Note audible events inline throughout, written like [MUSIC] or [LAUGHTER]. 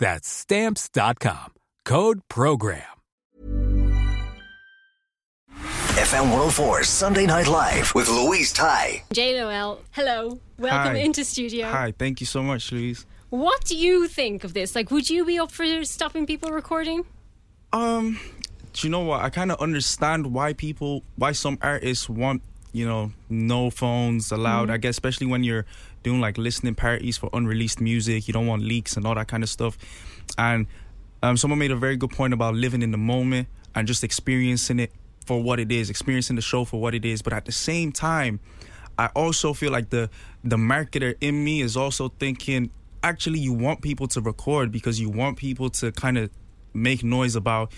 That's stamps.com. Code program. FM 104 Sunday Night Live with Louise Ty. JyellowL, hello. Welcome Hi. into studio. Hi, thank you so much, Louise. What do you think of this? Like, would you be up for stopping people recording? Um, do you know what? I kind of understand why people, why some artists want, you know, no phones allowed. I guess especially when you're doing like listening parties for unreleased music, you don't want leaks and all that kind of stuff. And um, someone made a very good point about living in the moment and just experiencing it for what it is, experiencing the show for what it is. But at the same time, I also feel like the the marketer in me is also thinking actually you want people to record because you want people to kind of make noise about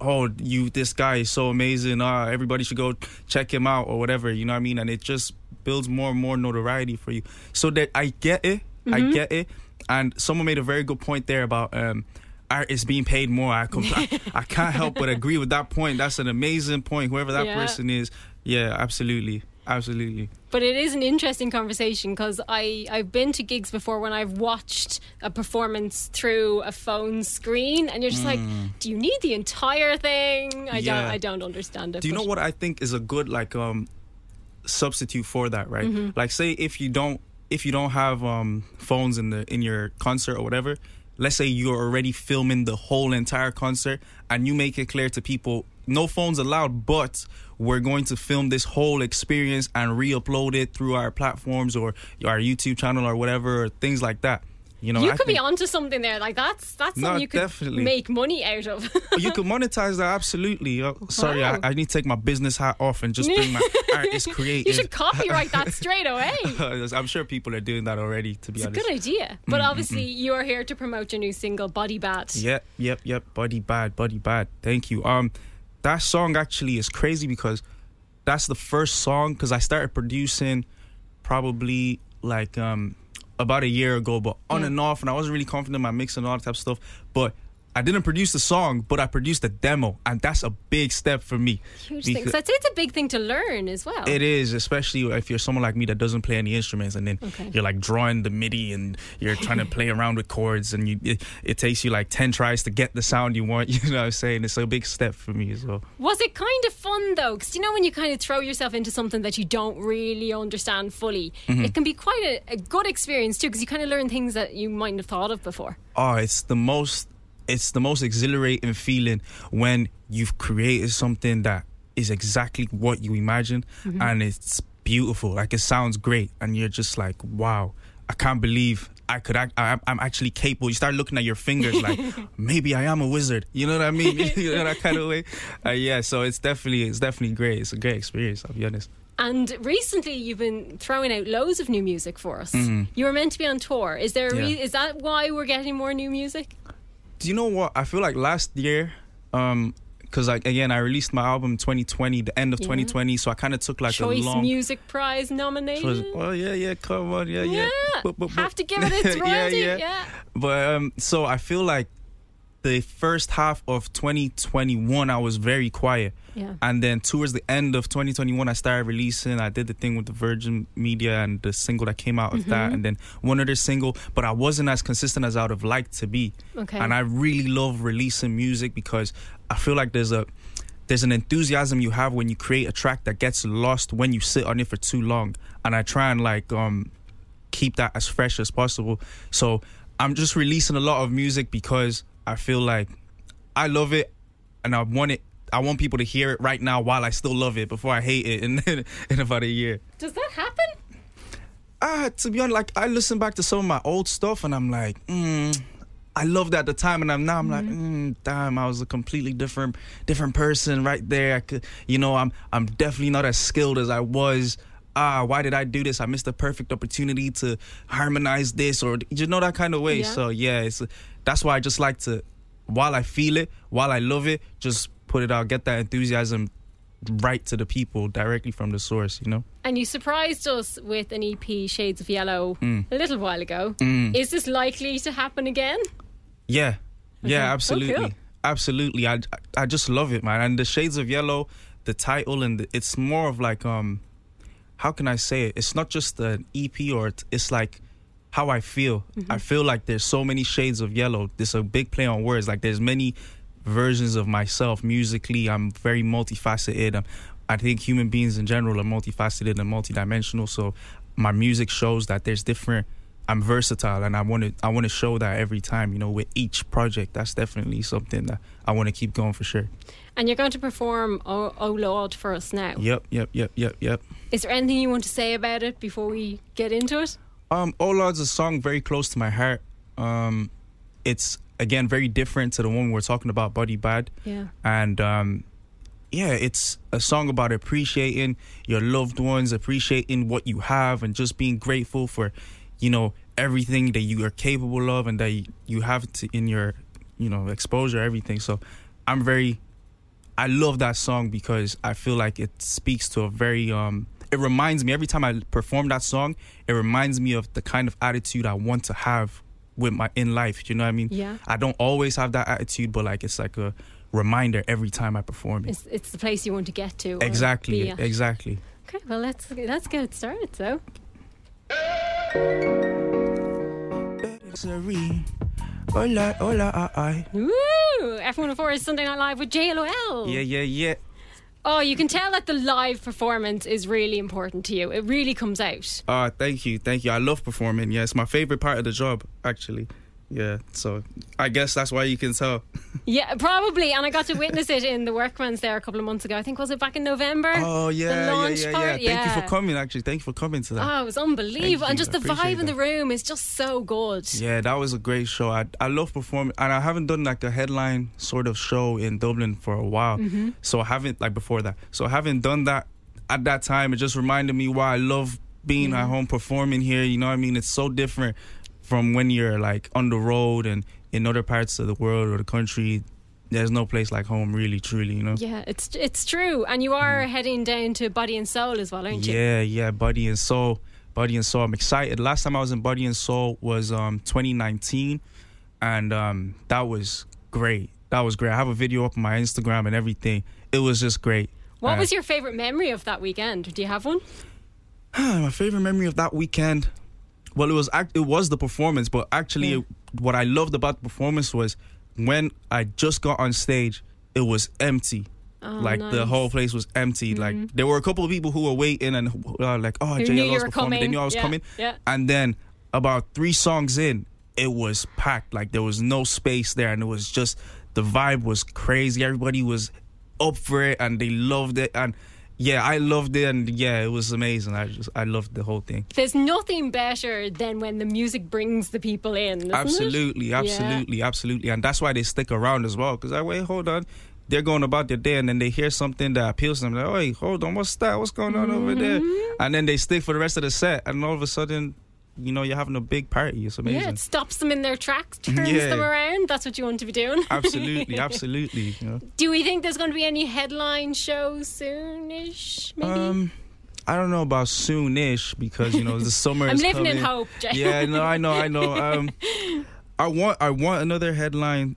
oh you this guy is so amazing. Ah everybody should go check him out or whatever you know what I mean? And it just builds more and more notoriety for you. So that I get it. I get it. And someone made a very good point there about um artists being paid more. I, com- I [LAUGHS] I can't help but agree with that point. That's an amazing point whoever that Yeah. person is. Yeah absolutely absolutely But it is an interesting conversation because I I've been to gigs before when I've watched a performance through a phone screen, and you're just like, do you need the entire thing? I don't I don't understand it. Do you know what I think is a good like um substitute for that, right? Like say if you don't if you don't have um phones in the in your concert or whatever, let's say you're already filming the whole entire concert and you make it clear to people no phones allowed, but we're going to film this whole experience and re-upload it through our platforms or our YouTube channel or whatever, or things like that. You know, You I could be onto something there. Like that's that's No, something you could definitely. make money out of. you [LAUGHS] can monetize that absolutely. Uh, sorry, Wow. I, I need to take my business hat off and just bring my [LAUGHS] artist creative. you should copyright that [LAUGHS] straight away. I'm sure people are doing that already. To be It's a good idea. But obviously, you are here to promote your new single, Body Bad. Yep, yep, yep. Body bad, body bad. Thank you. Um, that song actually is crazy because that's the first song because I started producing probably like um about a year ago, but on Yeah. and off, and I wasn't really confident in my mix and all that type of stuff. But I didn't produce the song, but I produced the demo, and that's a big step for me. Huge thing. So I'd say it's a big thing to learn as well. It is, especially if you're someone like me that doesn't play any instruments, and then Okay. you're like drawing the MIDI and you're trying to play around with chords, and you it, it takes you like ten tries to get the sound you want. [LAUGHS] You know what I'm saying? It's a big step for me as well. Was it kind of fun though? Because you know when you kind of throw yourself into something that you don't really understand fully, Mm-hmm. it can be quite a, a good experience too. Because you kind of learn things that you mightn't have thought of before. Oh, it's the most, it's the most exhilarating feeling when you've created something that is exactly what you imagine, Mm-hmm. and it's beautiful. Like it sounds great, and you're just like, wow, I can't believe. I could act, I, I'm actually capable. You start looking at your fingers like [LAUGHS] maybe I am a wizard. You know what I mean? [LAUGHS] you know that kind of way. [LAUGHS] Uh, yeah, so it's definitely it's definitely great. It's a great experience. I'll be honest. And recently, you've been throwing out loads of new music for us. You were meant to be on tour. Is there? A re- Mm-hmm. Is that why we're getting more new music? Do you know what? I feel like last year, um, because like again, I released my album 2020, the end of Yeah. 2020, so I kind of took like Choice a long. Music Prize nomination. was- oh yeah, yeah, come on, yeah, yeah. Yeah. But- but- Have to give it its [LAUGHS] yeah, yeah. yeah. But um, so I feel like the first half of 2021, I was very quiet. Yeah. And then towards the end of 2021, I started releasing. I did the thing with the Virgin Media and the single that came out of Mm-hmm. that, and then one other single. But I wasn't as consistent as I would have liked to be. Okay. And I really love releasing music because I feel like there's a there's an enthusiasm you have when you create a track that gets lost when you sit on it for too long. And I try and like um keep that as fresh as possible. So I'm just releasing a lot of music because I feel like I love it and I want it. I want people to hear it right now while I still love it before I hate it in [LAUGHS] in about a year. Does that happen? Ah, to be honest, like I listen back to some of my old stuff and I'm like, mm, I loved it at the time, and I'm now I'm like, mm, damn, I was a completely different different person right there. I could, you know, I'm I'm definitely not as skilled as I was. Ah, why did I do this? I missed the perfect opportunity to harmonize this, or you know that kind of way. Yeah. So yeah, it's that's why I just like to, while I feel it, while I love it, just put it out, get that enthusiasm right to the people directly from the source. You know. And you surprised us with an EP, Shades of Yellow, Mm. a little while ago. Is this likely to happen again? Yeah, yeah, Okay. Oh, absolutely, cool. absolutely. I I just love it, man. And the Shades of Yellow, the title, and the, it's more of like um, how can I say it? It's not just an EP, or it's, like how I feel. Mm-hmm. I feel like there's so many shades of yellow. There's a big play on words. Like there's many versions of myself musically. I'm very multifaceted. Um, I think human beings in general are multifaceted and multidimensional. So my music shows that there's different. I'm versatile, and I want to. I want to show that every time. You know, with each project, that's definitely something that I want to keep going for sure. And you're going to perform Oh, oh Lord for us now. Yep, yep, yep, yep, yep. Is there anything you want to say about it before we get into it? Um, Oh Lord's a song very close to my heart. Um, it's again very different to the one we're talking about, Body Bad. Yeah. And um, yeah, it's a song about appreciating your loved ones, appreciating what you have, and just being grateful for, you know, everything that you are capable of and that you- you have to, in your, you know, exposure, everything. So, I'm very, I love that song because I feel like it speaks to a very, um, it reminds me every time I perform that song, it reminds me of the kind of attitude I want to have with my in life. You know what I mean? Yeah. I don't always have that attitude, but like it's like a reminder every time I perform it. It's, it's the place you want to get to. Exactly, exactly. Okay, well let's let's get it started. So Hola, hola, I, I. Woo! F104 is Sunday Night Live with JyellowL. Yeah, yeah, yeah. Oh, you can tell that the live performance is really important to you. It really comes out. Uh, thank you, thank you. I love performing. Yeah, it's my favorite part of the job, actually. Yeah, so I guess that's why you can tell. [LAUGHS] Yeah, probably. And I got to witness it in the Workman's there a couple of months ago. I think was it back in November? Oh yeah, the launch yeah, yeah. part. Thank you for coming. Actually, thank you for coming to that. Oh, it was unbelievable. And just the vibe in the room is just so good. Yeah, that was a great show. I I love performing, and I haven't done like a headline sort of show in Dublin for a while. Mm-hmm. So I haven't like before that. So I haven't done that at that time. It just reminded me why I love being at home performing here. You know what I mean? It's so different from when you're like on the road and in other parts of the world or the country. There's no place like home, really, truly. You know. Yeah, it's it's true. And you are heading down to Body and Soul as well, aren't you? Mm. Yeah, yeah, Body and Soul. Body and Soul. I'm excited. Last time I was in Body and Soul was um 2019 and um that was great. That was great. I have a video up on my Instagram and everything. It was just great. What Uh, was your favorite memory of that weekend? Do you have one? [SIGHS] my favorite memory of that weekend? Well, it was act- it was the performance, but actually Yeah. what I loved about the performance was when I just got on stage, it was empty. like the Oh, nice. Mm-hmm. whole place was empty. Like there were a couple of people who were waiting and were like, "Oh, Who JLO's knew you were performing." They knew I was Yeah, coming. yeah. And then about three songs in, it was packed. Like there was no space there, and it was just the vibe was crazy. Everybody was up for it, and they loved it. And yeah, I loved it, and yeah, it was amazing. I just I loved the whole thing. There's nothing better than when the music brings the people in. isn't it? Absolutely, Yeah. absolutely, absolutely, and that's why they stick around as well. Because I wait, hold on, they're going about their day, and then they hear something that appeals to them. Like, wait, hold on, what's that? What's going on over there? Mm-hmm. And then they stick for the rest of the set, and all of a sudden, you know, you're having a big party. It's amazing. Yeah, it stops them in their tracks, [LAUGHS] turns Yeah. them around. That's what you want to be doing. [LAUGHS] absolutely, absolutely. You know. Do we think there's going to be any headline shows soonish? Maybe. Um, I don't know about soonish because you know the [LAUGHS] summer. Is I'm living in coming. hope, Jay. Yeah, no, I know, I know. Um, I want, I want another headline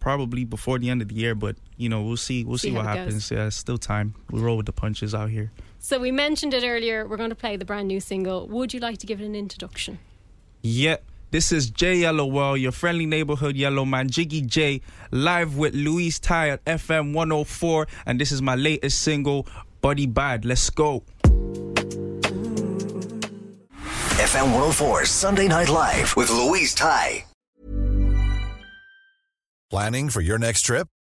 probably before the end of the year, but you know we'll see. We'll see, See what happens. Yeah, it's still time. We roll with the punches out here. So we mentioned it earlier. We're going to play the brand new single. Would you like to give it an introduction? Yep. This is JyellowL, your friendly neighborhood yellow man, Jiggy J, live with Louise Ty at FM 104, and this is my latest single, Body Bad. Let's go. FM 104 Sunday Night Live with Louise Ty. Planning for your next trip?